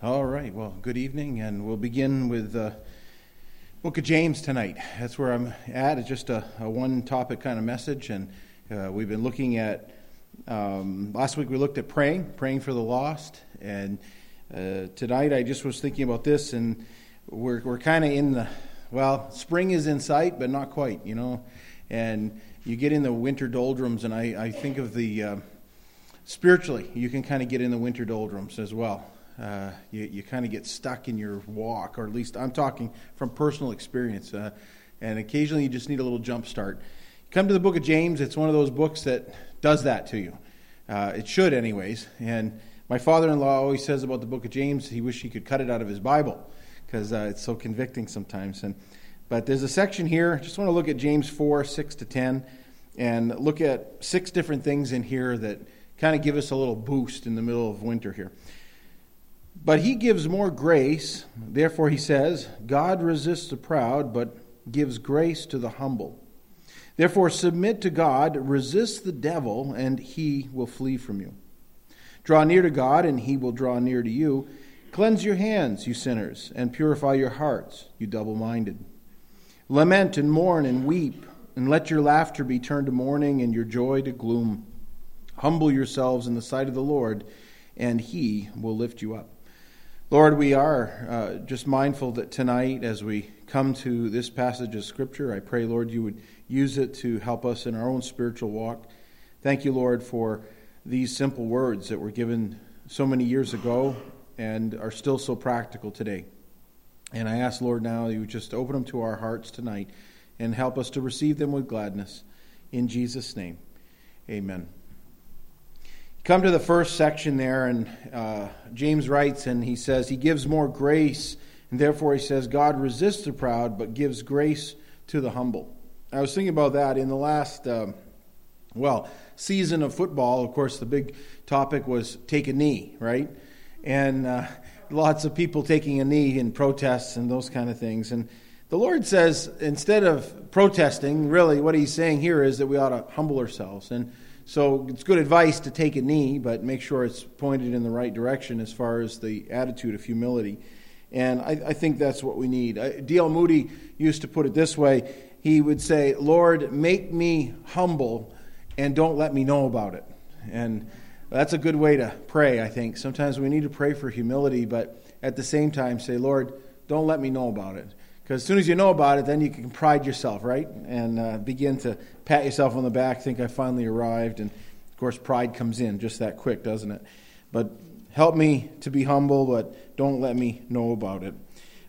All right. Well, good evening, and we'll begin with the Book of James tonight. That's where I'm at. It's just a, a one-topic kind of message, and uh, we've been looking at. Um, last week we looked at praying, praying for the lost, and uh, tonight I just was thinking about this, and we're we're kind of in the well, spring is in sight, but not quite, you know, and you get in the winter doldrums, and I, I think of the uh, spiritually, you can kind of get in the winter doldrums as well uh, you, you kind of get stuck in your walk, or at least I'm talking from personal experience. Uh, and occasionally you just need a little jump start. Come to the book of James, it's one of those books that does that to you. Uh, it should, anyways. And my father in law always says about the book of James, he wished he could cut it out of his Bible because uh, it's so convicting sometimes. And, but there's a section here, just want to look at James 4 6 to 10, and look at six different things in here that kind of give us a little boost in the middle of winter here. But he gives more grace. Therefore, he says, God resists the proud, but gives grace to the humble. Therefore, submit to God, resist the devil, and he will flee from you. Draw near to God, and he will draw near to you. Cleanse your hands, you sinners, and purify your hearts, you double minded. Lament and mourn and weep, and let your laughter be turned to mourning and your joy to gloom. Humble yourselves in the sight of the Lord, and he will lift you up. Lord, we are uh, just mindful that tonight, as we come to this passage of Scripture, I pray, Lord, you would use it to help us in our own spiritual walk. Thank you, Lord, for these simple words that were given so many years ago and are still so practical today. And I ask, Lord, now you would just open them to our hearts tonight and help us to receive them with gladness. In Jesus' name, amen come to the first section there, and uh, James writes, and he says, He gives more grace, and therefore he says, God resists the proud, but gives grace to the humble. I was thinking about that in the last, um, well, season of football. Of course, the big topic was take a knee, right? And uh, lots of people taking a knee in protests and those kind of things. And the Lord says, instead of protesting, really what he's saying here is that we ought to humble ourselves. And so it's good advice to take a knee, but make sure it's pointed in the right direction as far as the attitude of humility. And I, I think that's what we need. Uh, D.L. Moody used to put it this way he would say, Lord, make me humble and don't let me know about it. And that's a good way to pray, I think. Sometimes we need to pray for humility, but at the same time say, Lord, don't let me know about it. Because as soon as you know about it, then you can pride yourself, right? And uh, begin to pat yourself on the back, think I finally arrived. And of course, pride comes in just that quick, doesn't it? But help me to be humble, but don't let me know about it.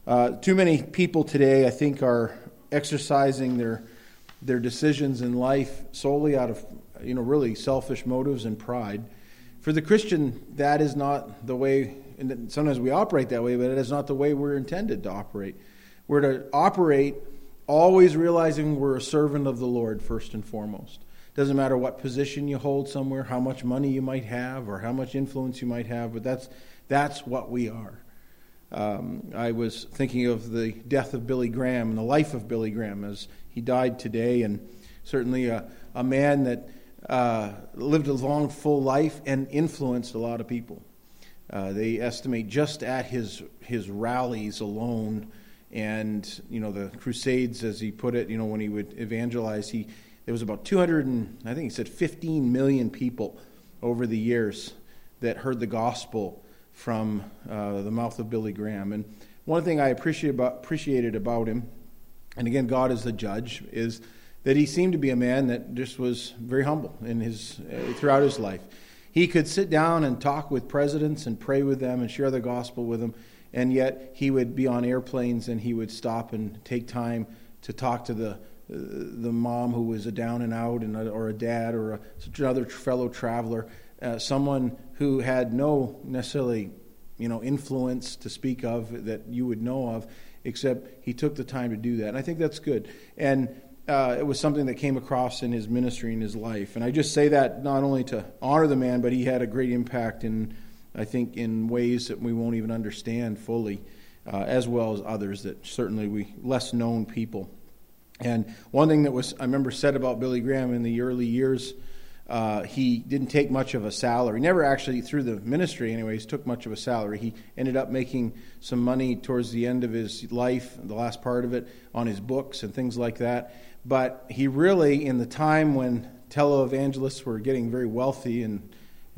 Uh, too many people today, I think, are exercising their their decisions in life solely out of you know really selfish motives and pride. For the Christian, that is not the way. And sometimes we operate that way, but it is not the way we're intended to operate. We're to operate always realizing we're a servant of the Lord first and foremost. Doesn't matter what position you hold somewhere, how much money you might have, or how much influence you might have, but that's, that's what we are. Um, I was thinking of the death of Billy Graham and the life of Billy Graham as he died today, and certainly a, a man that uh, lived a long, full life and influenced a lot of people. Uh, they estimate just at his, his rallies alone, and you know the crusades as he put it you know when he would evangelize he there was about 200 and i think he said 15 million people over the years that heard the gospel from uh, the mouth of billy graham. And one thing i appreciate about, appreciated about him and again god is the judge is that he seemed to be a man that just was very humble in his uh, throughout his life. He could sit down and talk with presidents and pray with them and share the gospel with them and yet he would be on airplanes and he would stop and take time to talk to the the mom who was a down and out and a, or a dad or a, another fellow traveler, uh, someone who had no necessarily you know influence to speak of that you would know of, except he took the time to do that. And I think that's good. And uh, it was something that came across in his ministry in his life. And I just say that not only to honor the man, but he had a great impact in I think, in ways that we won't even understand fully, uh, as well as others that certainly we less known people. And one thing that was I remember said about Billy Graham in the early years Uh, he didn't take much of a salary. Never actually, through the ministry, anyways, took much of a salary. He ended up making some money towards the end of his life, the last part of it, on his books and things like that. But he really, in the time when televangelists were getting very wealthy and,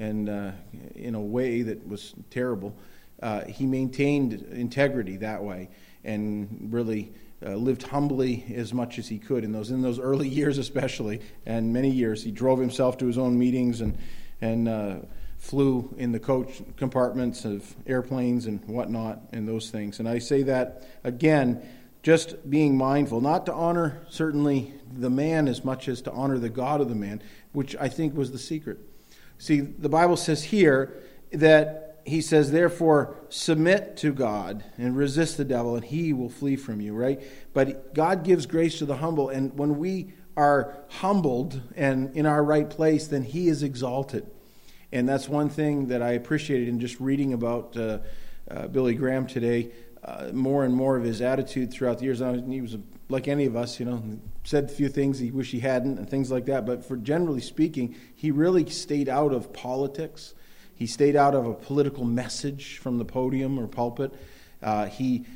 and uh, in a way that was terrible, uh, he maintained integrity that way and really uh, lived humbly as much as he could in those in those early years, especially, and many years. He drove himself to his own meetings and and uh, flew in the coach compartments of airplanes and whatnot and those things. And I say that again, just being mindful, not to honor certainly the man as much as to honor the God of the man, which I think was the secret. See, the Bible says here that he says, therefore, submit to God and resist the devil, and he will flee from you, right? But God gives grace to the humble, and when we are humbled and in our right place, then he is exalted. And that's one thing that I appreciated in just reading about uh, uh, Billy Graham today. Uh, more and more of his attitude throughout the years. He was like any of us, you know, said a few things he wished he hadn't and things like that. But for generally speaking, he really stayed out of politics he stayed out of a political message from the podium or pulpit. Uh, he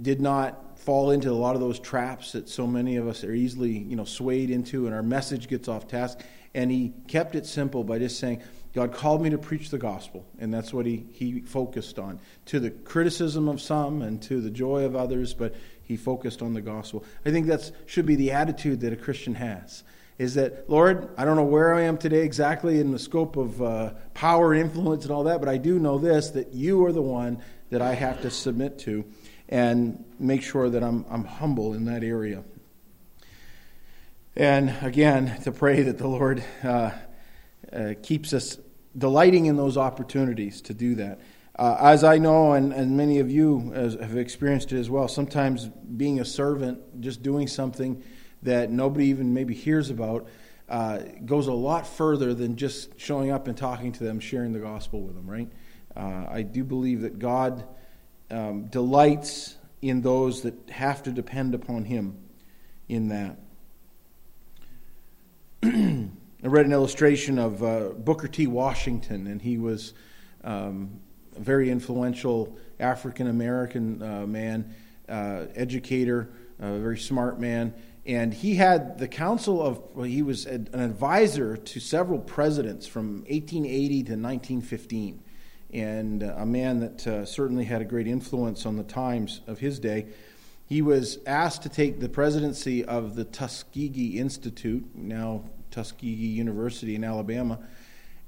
did not fall into a lot of those traps that so many of us are easily, you know, swayed into, and our message gets off task. And he kept it simple by just saying, God called me to preach the gospel, and that's what he, he focused on. To the criticism of some and to the joy of others, but he focused on the gospel. I think that should be the attitude that a Christian has is that, Lord, I don't know where I am today exactly in the scope of uh, power influence and all that, but I do know this that you are the one that I have to submit to and make sure that I'm, I'm humble in that area. And again, to pray that the Lord uh, uh, keeps us delighting in those opportunities to do that. Uh, as I know, and, and many of you have experienced it as well, sometimes being a servant, just doing something that nobody even maybe hears about uh, goes a lot further than just showing up and talking to them, sharing the gospel with them, right? Uh, I do believe that God um, delights in those that have to depend upon Him in that. I read an illustration of uh, Booker T. Washington, and he was um, a very influential African American uh, man, uh, educator, a very smart man and he had the council of well, he was an advisor to several presidents from 1880 to 1915 and a man that uh, certainly had a great influence on the times of his day. He was asked to take the presidency of the tuskegee institute now tuskegee university in alabama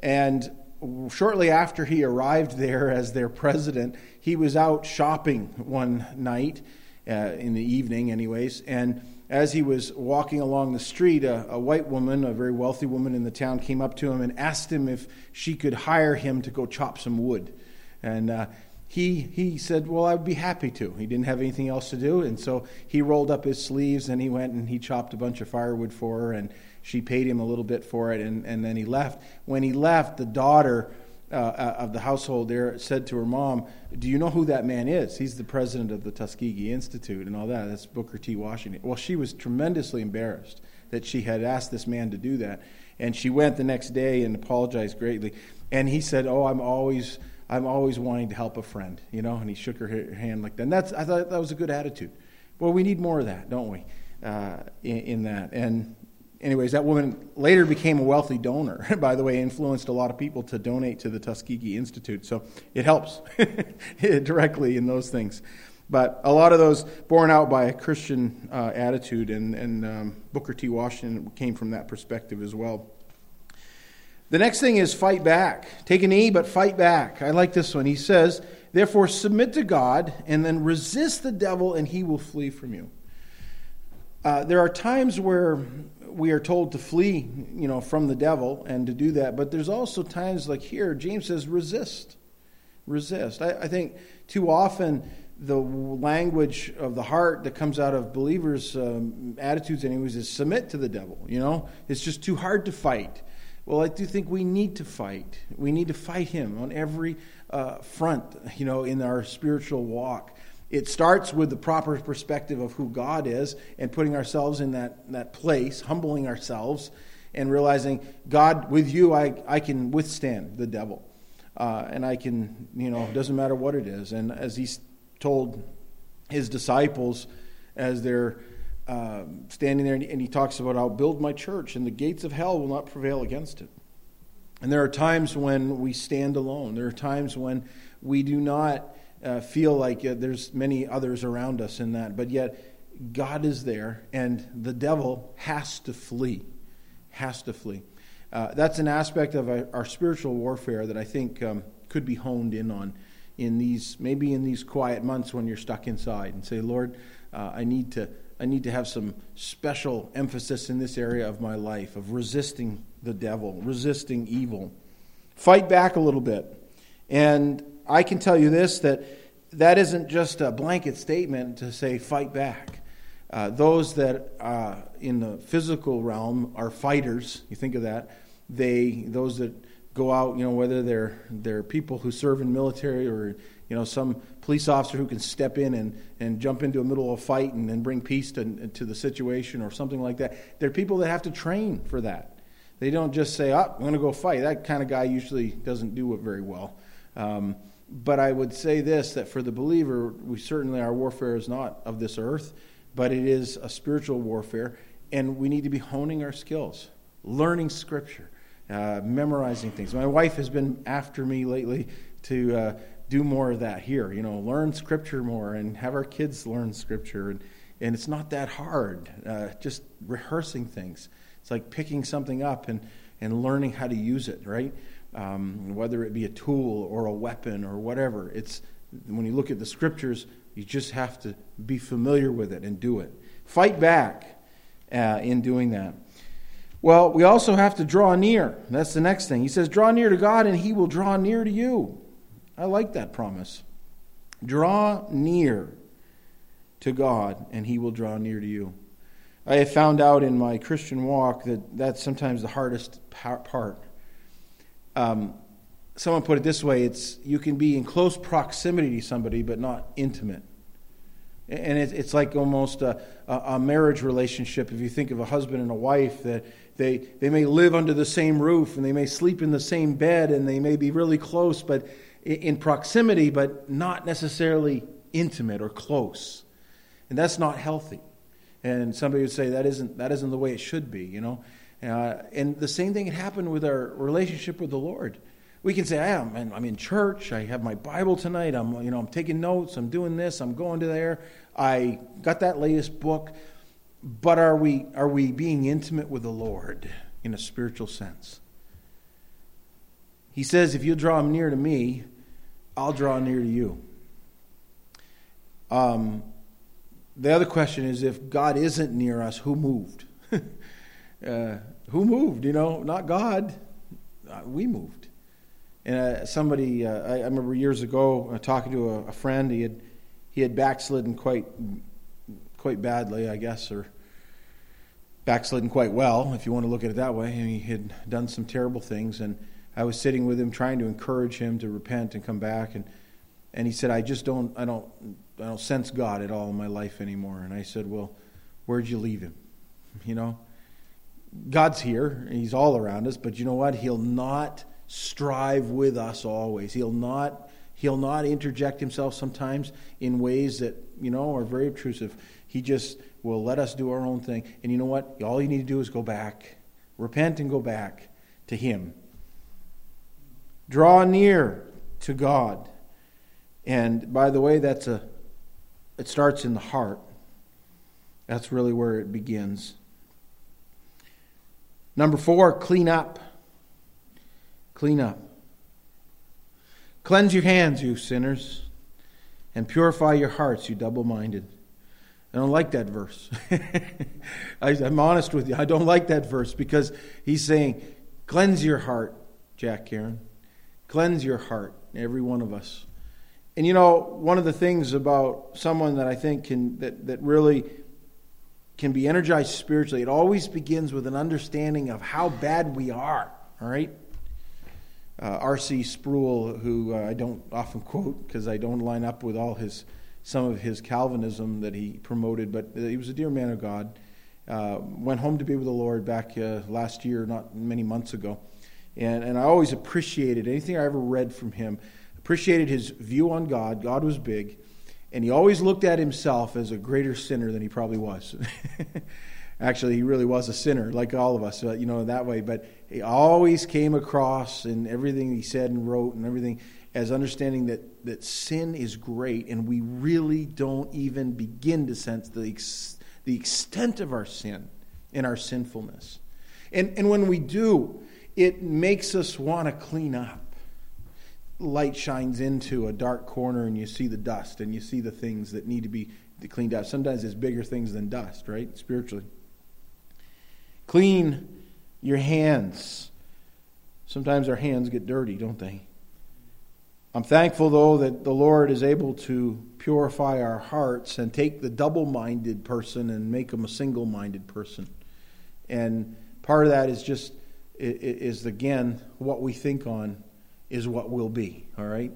and shortly after he arrived there as their president he was out shopping one night uh, in the evening anyways and as he was walking along the street, a, a, white woman, a very wealthy woman in the town, came up to him and asked him if she could hire him to go chop some wood. And uh, he, he said, Well, I would be happy to. He didn't have anything else to do. And so he rolled up his sleeves and he went and he chopped a bunch of firewood for her. And she paid him a little bit for it. And, and then he left. When he left, the daughter uh, uh, of the household there said to her mom, Do you know who that man is? He's the president of the Tuskegee Institute and all that. That's Booker T. Washington. Well, she was tremendously embarrassed that she had asked this man to do that. And she went the next day and apologized greatly. And he said, Oh, I'm always. I'm always wanting to help a friend, you know, and he shook her hand like that. And that's, I thought that was a good attitude. Well, we need more of that, don't we, uh, in, in that? And anyways, that woman later became a wealthy donor. By the way, influenced a lot of people to donate to the Tuskegee Institute. So it helps directly in those things. But a lot of those borne out by a Christian uh, attitude, and, and um, Booker T. Washington came from that perspective as well. The next thing is fight back. Take a knee, but fight back. I like this one. He says, Therefore, submit to God, and then resist the devil, and he will flee from you. Uh, there are times where we are told to flee, you know, from the devil and to do that. But there's also times like here, James says, resist. Resist. I, I think too often the language of the heart that comes out of believers' um, attitudes, anyways, is submit to the devil. You know, it's just too hard to fight. Well, I do think we need to fight. We need to fight him on every uh, front, you know, in our spiritual walk. It starts with the proper perspective of who God is and putting ourselves in that, that place, humbling ourselves and realizing, God, with you, I, I can withstand the devil. Uh, and I can, you know, it doesn't matter what it is. And as he told his disciples as they're uh, standing there, and he talks about, I'll build my church, and the gates of hell will not prevail against it. And there are times when we stand alone. There are times when we do not uh, feel like uh, there's many others around us in that, but yet God is there, and the devil has to flee. Has to flee. Uh, that's an aspect of our, our, spiritual warfare that I think um, could be honed in on in these maybe in these quiet months when you're stuck inside and say, Lord, uh, I need to I need to have some special emphasis in this area of my life of resisting the devil, resisting evil. Fight back a little bit. And I can tell you this that that isn't just a blanket statement to say fight back. Uh, those that uh, in the physical realm are fighters, you think of that. They, those that go out, you know, whether they're they're people who serve in military or you know some police officer who can step in and, and jump into a middle of a fight and, and bring peace to, to the situation or something like that. They're people that have to train for that. They don't just say, "Oh, I'm going to go fight." That kind of guy usually doesn't do it very well. Um, but I would say this that for the believer, we certainly, our warfare is not of this earth, but it is a spiritual warfare, and we need to be honing our skills, learning Scripture, uh, memorizing things. My wife has been after me lately to uh, do more of that here, you know, learn Scripture more and have our kids learn Scripture. And, and it's not that hard, uh, just rehearsing things. It's like picking something up and, and learning how to use it, right? Um, whether it be a tool or a weapon or whatever. It's when you look at the scriptures, you just have to be familiar with it and do it. Fight back uh, in doing that. Well, we also have to draw near. That's the next thing. He says, Draw near to God, and He will draw near to you. I like that promise. Draw near to God, and He will draw near to you. I have found out in my Christian walk that that's sometimes the hardest part um, someone put it this way it's you can be in close proximity to somebody but not intimate. And it, it's like almost a, a, marriage relationship. If you think of a husband and a wife that they, they may live under the same roof and they may sleep in the same bed and they may be really close but in proximity but not necessarily intimate or close. And that's not healthy. And somebody would say that isn't that isn't the way it should be you know uh, and the same thing happened with our relationship with the Lord. We can say, I am, I'm in church. I have my Bible tonight. I'm, you know, I'm taking notes. I'm doing this. I'm going to there. I got that latest book. But are we, are we being intimate with the Lord in a spiritual sense? He says, if you draw near to me, I'll draw near to you. Um, the other question is if God isn't near us, who moved? uh, who moved? You know, not God. Uh, we moved. And uh, somebody, uh, I, I, remember years ago uh, talking to a, a, friend. He had he had backslidden quite quite badly, I guess, or backslidden quite well, if you want to look at it that way. And he had done some terrible things, and I was sitting with him trying to encourage him to repent and come back. And and he said, "I just don't, I don't, I don't sense God at all in my life anymore." And I said, "Well, where'd you leave him? You know." God's here, He's all around us, but you know what? He'll not strive with us always. He'll not he'll not interject himself sometimes in ways that, you know, are very obtrusive. He just will let us do our own thing. And you know what? All you need to do is go back. Repent and go back to him. Draw near to God. And by the way, that's a it starts in the heart. That's really where it begins. Number four, clean up. Clean up. Cleanse your hands, you sinners, and purify your hearts, you double minded. I don't like that verse. I, am honest with you. I don't like that verse because he's saying, cleanse your heart, Jack Karen. Cleanse your heart, every one of us. And you know, one of the things about someone that I think can that, that really can be energized spiritually, it always begins with an understanding of how bad we are. All right? Uh, R.C. Sproul, who uh, I don't often quote because I don't line up with all his some of his Calvinism that he promoted, but uh, he was a dear man of God, Uh, went home to be with the Lord back uh, last year, not many months ago. And, and I always appreciated anything I ever read from him, appreciated his view on God. God was big. And he always looked at himself as a greater sinner than he probably was. Actually, he really was a sinner, like all of us, uh, you know, that way. But he always came across in everything he said and wrote and everything as understanding that, that sin is great and we really don't even begin to sense the, ex, the extent of our sin and our sinfulness. And, and when we do, it makes us want to clean up. Light shines into a dark corner and you see the dust and you see the things that need to be cleaned up. Sometimes it's bigger things than dust, right? Spiritually. Clean your hands. Sometimes our hands get dirty, don't they? I'm thankful, though, that the Lord is able to purify our hearts and take the double minded person and make him a single minded person. And part of that is just, is again, what we think on is what will be, all right?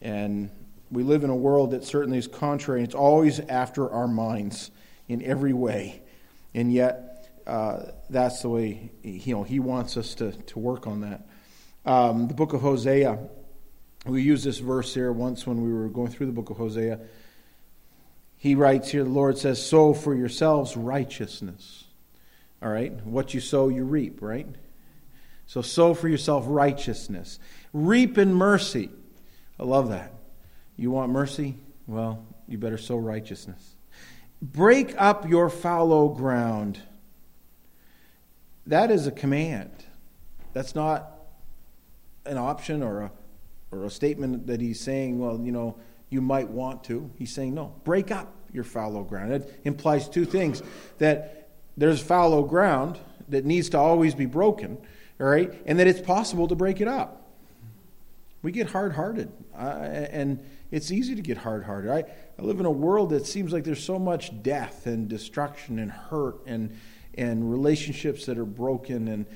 And we live in a world that certainly is contrary. It's always after our minds in every way. And yet, uh, that's the way, you know, he wants us to, to work on that. Um, the book of Hosea we used this verse here once when we were going through the book of Hosea. He writes here, the Lord says, Sow for yourselves righteousness. All right? What you sow, you reap, right? So sow for yourself righteousness. Reap in mercy. I love that. You want mercy? Well, you better sow righteousness. Break up your fallow ground. That is a command. That's not an option or a or a statement that he's saying, well, you know, you might want to. He's saying, no, break up your fallow ground. It implies two things that there's fallow ground that needs to always be broken, all right, and that it's possible to break it up. We get hard hearted, uh, and it's easy to get hard hearted. I, I live in a world that seems like there's so much death and destruction and hurt and, and relationships that are broken and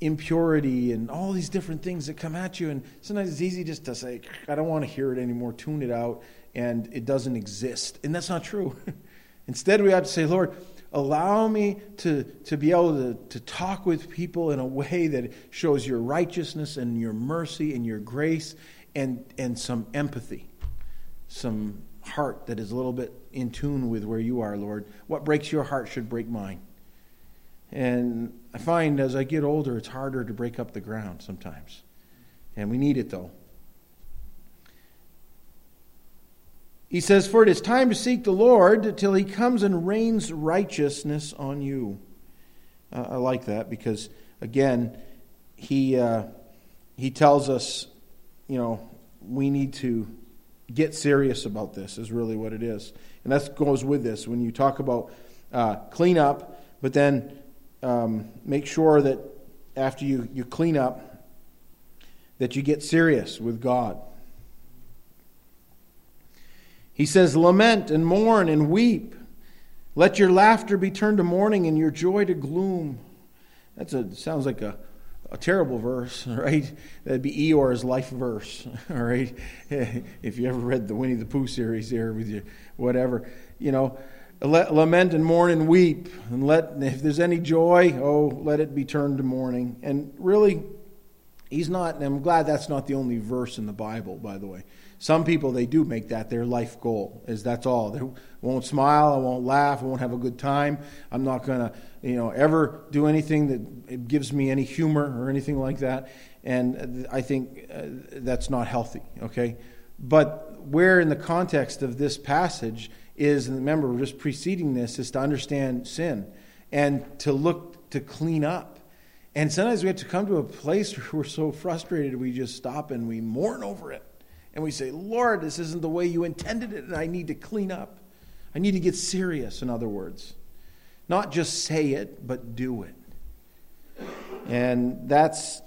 impurity and all these different things that come at you. And sometimes it's easy just to say, I don't want to hear it anymore, tune it out, and it doesn't exist. And that's not true. Instead, we have to say, Lord, allow me to, to be able to, to talk with people in a way that shows your righteousness and your mercy and your grace and, and some empathy, some heart that is a little bit in tune with where you are, Lord. What breaks your heart should break mine. And I find as I get older, it's harder to break up the ground sometimes. And we need it though. He says, For it is time to seek the Lord till he comes and rains righteousness on you. Uh, I like that because, again, he, uh, he tells us, you know, we need to get serious about this, is really what it is. And that goes with this. When you talk about uh, clean up, but then um, make sure that after you, you clean up, that you get serious with God. He says, Lament and mourn and weep. Let your laughter be turned to mourning and your joy to gloom. That sounds like a, a terrible verse, right? That'd be Eeyore's life verse, all right? If you ever read the Winnie the Pooh series there with you, whatever. You know, lament and mourn and weep and let if there's any joy oh let it be turned to mourning and really he's not and i'm glad that's not the only verse in the bible by the way some people they do make that their life goal is that's all they won't smile i won't laugh i won't have a good time i'm not going to you know ever do anything that gives me any humor or anything like that and i think uh, that's not healthy okay but where in the context of this passage is, and remember, we're just preceding this is to understand sin and to look to clean up. And sometimes we have to come to a place where we're so frustrated we just stop and we mourn over it. And we say, Lord, this isn't the way you intended it, and I need to clean up. I need to get serious, in other words. Not just say it, but do it. And that's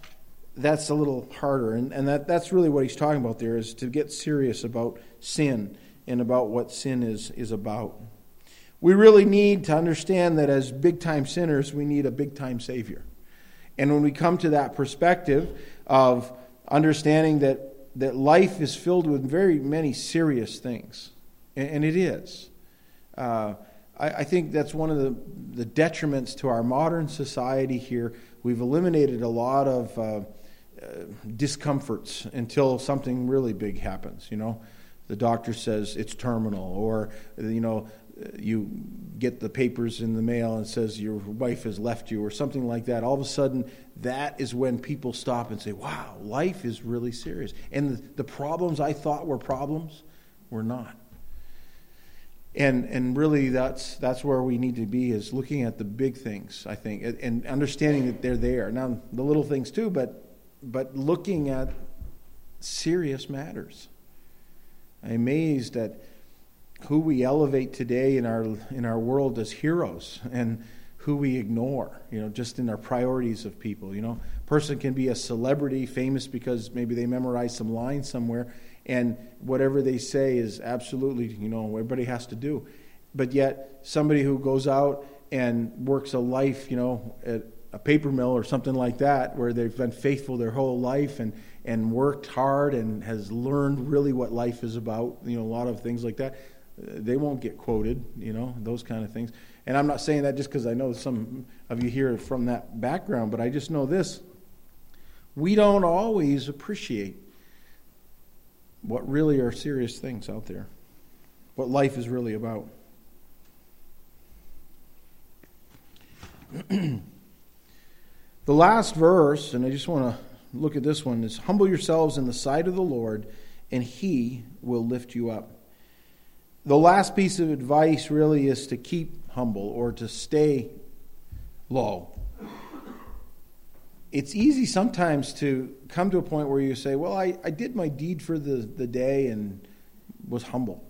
that's a little harder. And, and that, that's really what he's talking about there is to get serious about sin and about what sin is, is about. We really need to understand that as big time sinners, we need a big time Savior. And when we come to that perspective of understanding that, that life is filled with very many serious things, and, and it is. Uh, I, I think that's one of the, the detriments to our modern society here. We've eliminated a lot of uh, uh, discomforts until something really big happens, you know. The doctor says it's terminal, or, you know, you get the papers in the mail and says your wife has left you or something like that all of a sudden that is when people stop and say wow life is really serious. And the, the problems i thought were problems were not. And and really that's that's where we need to be is looking at the big things i think and understanding that they're there. Now the little things too but but looking at serious matters. I'm amazed at who we elevate today in our in our world as heroes and who we ignore you know just in our priorities of people you know. A person can be a celebrity famous because maybe they memorize some lines somewhere and whatever they say is absolutely you know everybody has to do. But yet somebody who goes out and works a life you know at a paper mill or something like that where they've been faithful their whole life and and worked hard and has learned really what life is about you know a lot of things like that they won't get quoted, you know, those kind of things. And I'm not saying that just because I know some of you here from that background, but I just know this. We don't always appreciate what really are serious things out there, what life is really about. the last verse, and I just want to look at this one, is Humble yourselves in the sight of the Lord, and he will lift you up the last piece of advice really is to keep humble or to stay low. It's easy sometimes to come to a point where you say, Well, I, I did my deed for the, the day and was humble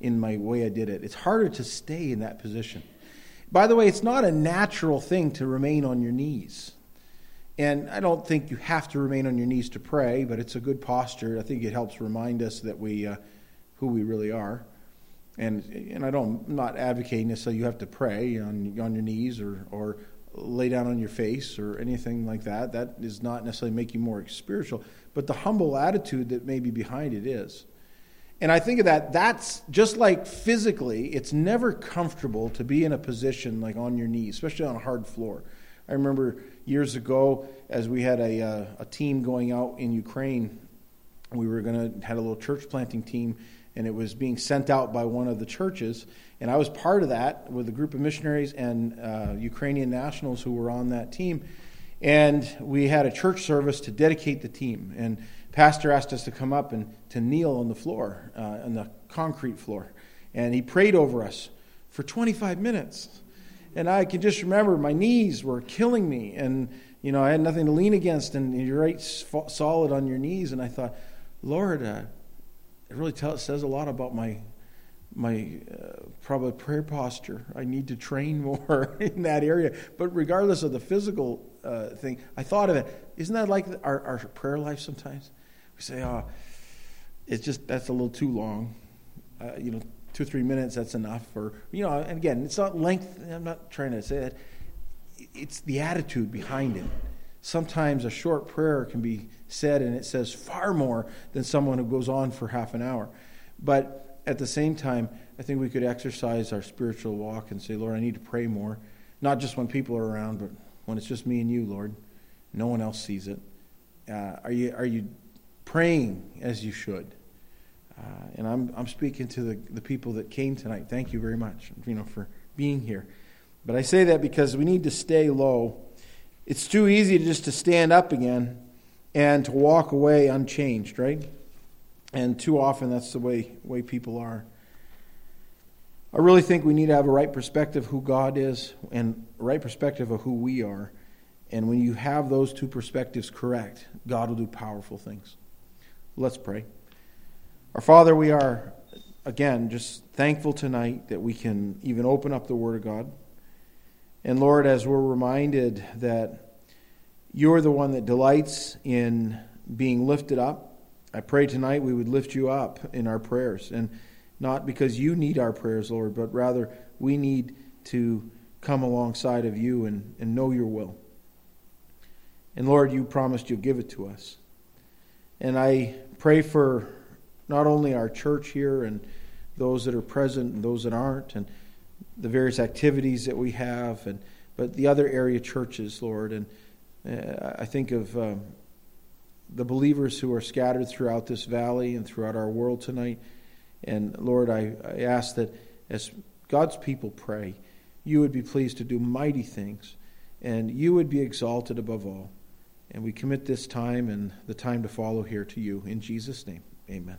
in my way I did it. It's harder to stay in that position. By the way, it's not a natural thing to remain on your knees. And I don't think you have to remain on your knees to pray, but it's a good posture. I think it helps remind us that we, uh, who we really are. And, and I don't, I'm not advocating necessarily you have to pray on, on your knees or, or lay down on your face or anything like that. That does not necessarily make you more spiritual, but the humble attitude that may be behind it is. And I think of that, that's just like physically, it's never comfortable to be in a position like on your knees, especially on a hard floor. I remember years ago, as we had a, uh, a team going out in Ukraine, we were going to had a little church planting team, and it was being sent out by one of the churches. And I was part of that with a group of missionaries and uh, Ukrainian nationals who were on that team. And we had a church service to dedicate the team. And pastor asked us to come up and to kneel on the floor, uh, on the concrete floor. And he prayed over us for 25 minutes. And I can just remember my knees were killing me. And, you know, I had nothing to lean against. And you're right solid on your knees. And I thought, Lord, uh, it really says a lot about my my uh, probably prayer posture. I need to train more in that area. But regardless of the physical uh, thing, I thought of it. Isn't that like our, our prayer life sometimes? We say, oh, it's just, that's a little too long. Uh, you know, two three minutes, that's enough. Or, you know, and again, it's not length. I'm not trying to say that. It's the attitude behind it. Sometimes a short prayer can be said and it says far more than someone who goes on for half an hour. But at the same time, I think we could exercise our spiritual walk and say, Lord, I need to pray more. Not just when people are around, but when it's just me and you, Lord. No one else sees it. Uh, are, you, are you praying as you should? Uh, and I'm, I'm speaking to the, the people that came tonight. Thank you very much you know, for being here. But I say that because we need to stay low it's too easy to just to stand up again and to walk away unchanged, right? And too often that's the way, way people are. I really think we need to have a right perspective of who God is and right perspective of who we are. And when you have those two perspectives correct, God will do powerful things. Let's pray. Our Father, we are, again, just thankful tonight that we can even open up the Word of God. And Lord, as we're reminded that you're the one that delights in being lifted up, I pray tonight we would lift you up in our prayers. And not because you need our prayers, Lord, but rather we need to come alongside of you and, and know your will. And Lord, you promised you'll give it to us. And I pray for not only our church here and those that are present and those that aren't, and the various activities that we have, and but the other area churches, Lord, and I think of um, the believers who are scattered throughout this valley and throughout our world tonight. And Lord, I, I ask that as God's people pray, you would be pleased to do mighty things, and you would be exalted above all. And we commit this time and the time to follow here to you. In Jesus' name, amen.